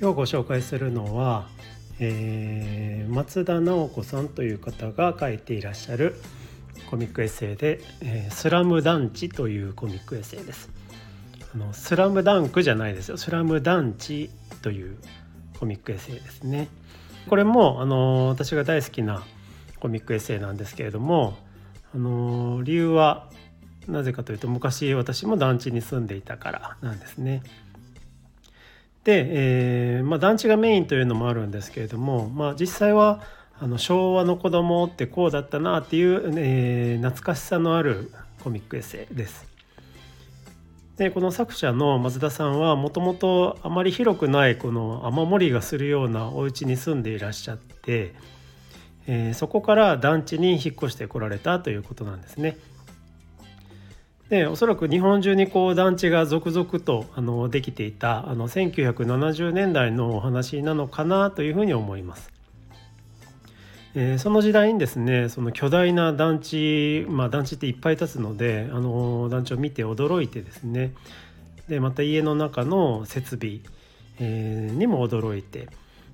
今日ご紹介するのは、えー、松田直子さんという方が書いていらっしゃるコミックエッセイで「えー、スラムダンチ」というコミックエッセイです。あのスラムダンクじゃないですよスラムダンチというコミックエッセイですね。これもあの私が大好きなコミックエッセイなんですけれどもあの理由はなぜかというと昔私も団地に住んでいたからなんですね。で、えー、まあ、団地がメインというのもあるんですけれども、まあ、実際はあの昭和の子供ってこうだったなっていう、えー、懐かしさのあるコミックエッセイです。でこの作者の松田さんはもともとあまり広くないこの雨漏りがするようなお家に住んでいらっしゃって、えー、そこから団地に引っ越してこられたということなんですね。でおそらく日本中にこう団地が続々とあのできていたあの1970年代のお話なのかなというふうに思います。えー、その時代にですねその巨大な団地まあ団地っていっぱい建つのであの団地を見て驚いてですねでまた家の中の設備、えー、にも驚いて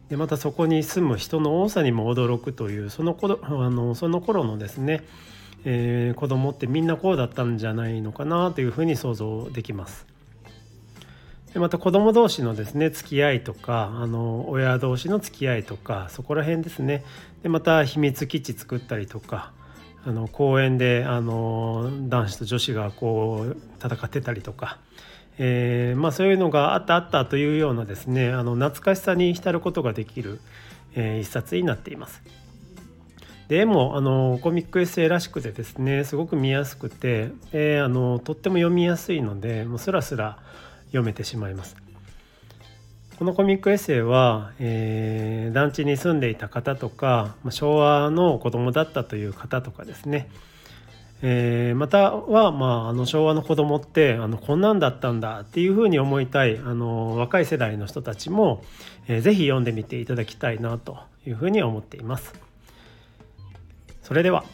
でまたそこに住む人の多さにも驚くというそのこあのその頃のですねえー、子供ってみんなこうだったんじゃないのかなというふうに想像できます。でまた子供同士のですね付き合いとかあの親同士の付き合いとかそこら辺ですねでまた秘密基地作ったりとかあの公園であの男子と女子がこう戦ってたりとか、えー、まあ、そういうのがあったあったというようなですねあの懐かしさに浸ることができる、えー、一冊になっています。でもあのコミックエッセイらしくてですねすごく見やすくて、えー、あのとっても読みやすいのでもうスラスラ読めてしまいます。このコミックエッセイは、えー、団地に住んでいた方とか昭和の子供だったという方とかですね、えー、または、まあ、あの昭和の子供ってあのこんなんだったんだっていうふうに思いたいあの若い世代の人たちも、えー、ぜひ読んでみていただきたいなというふうに思っています。それでは。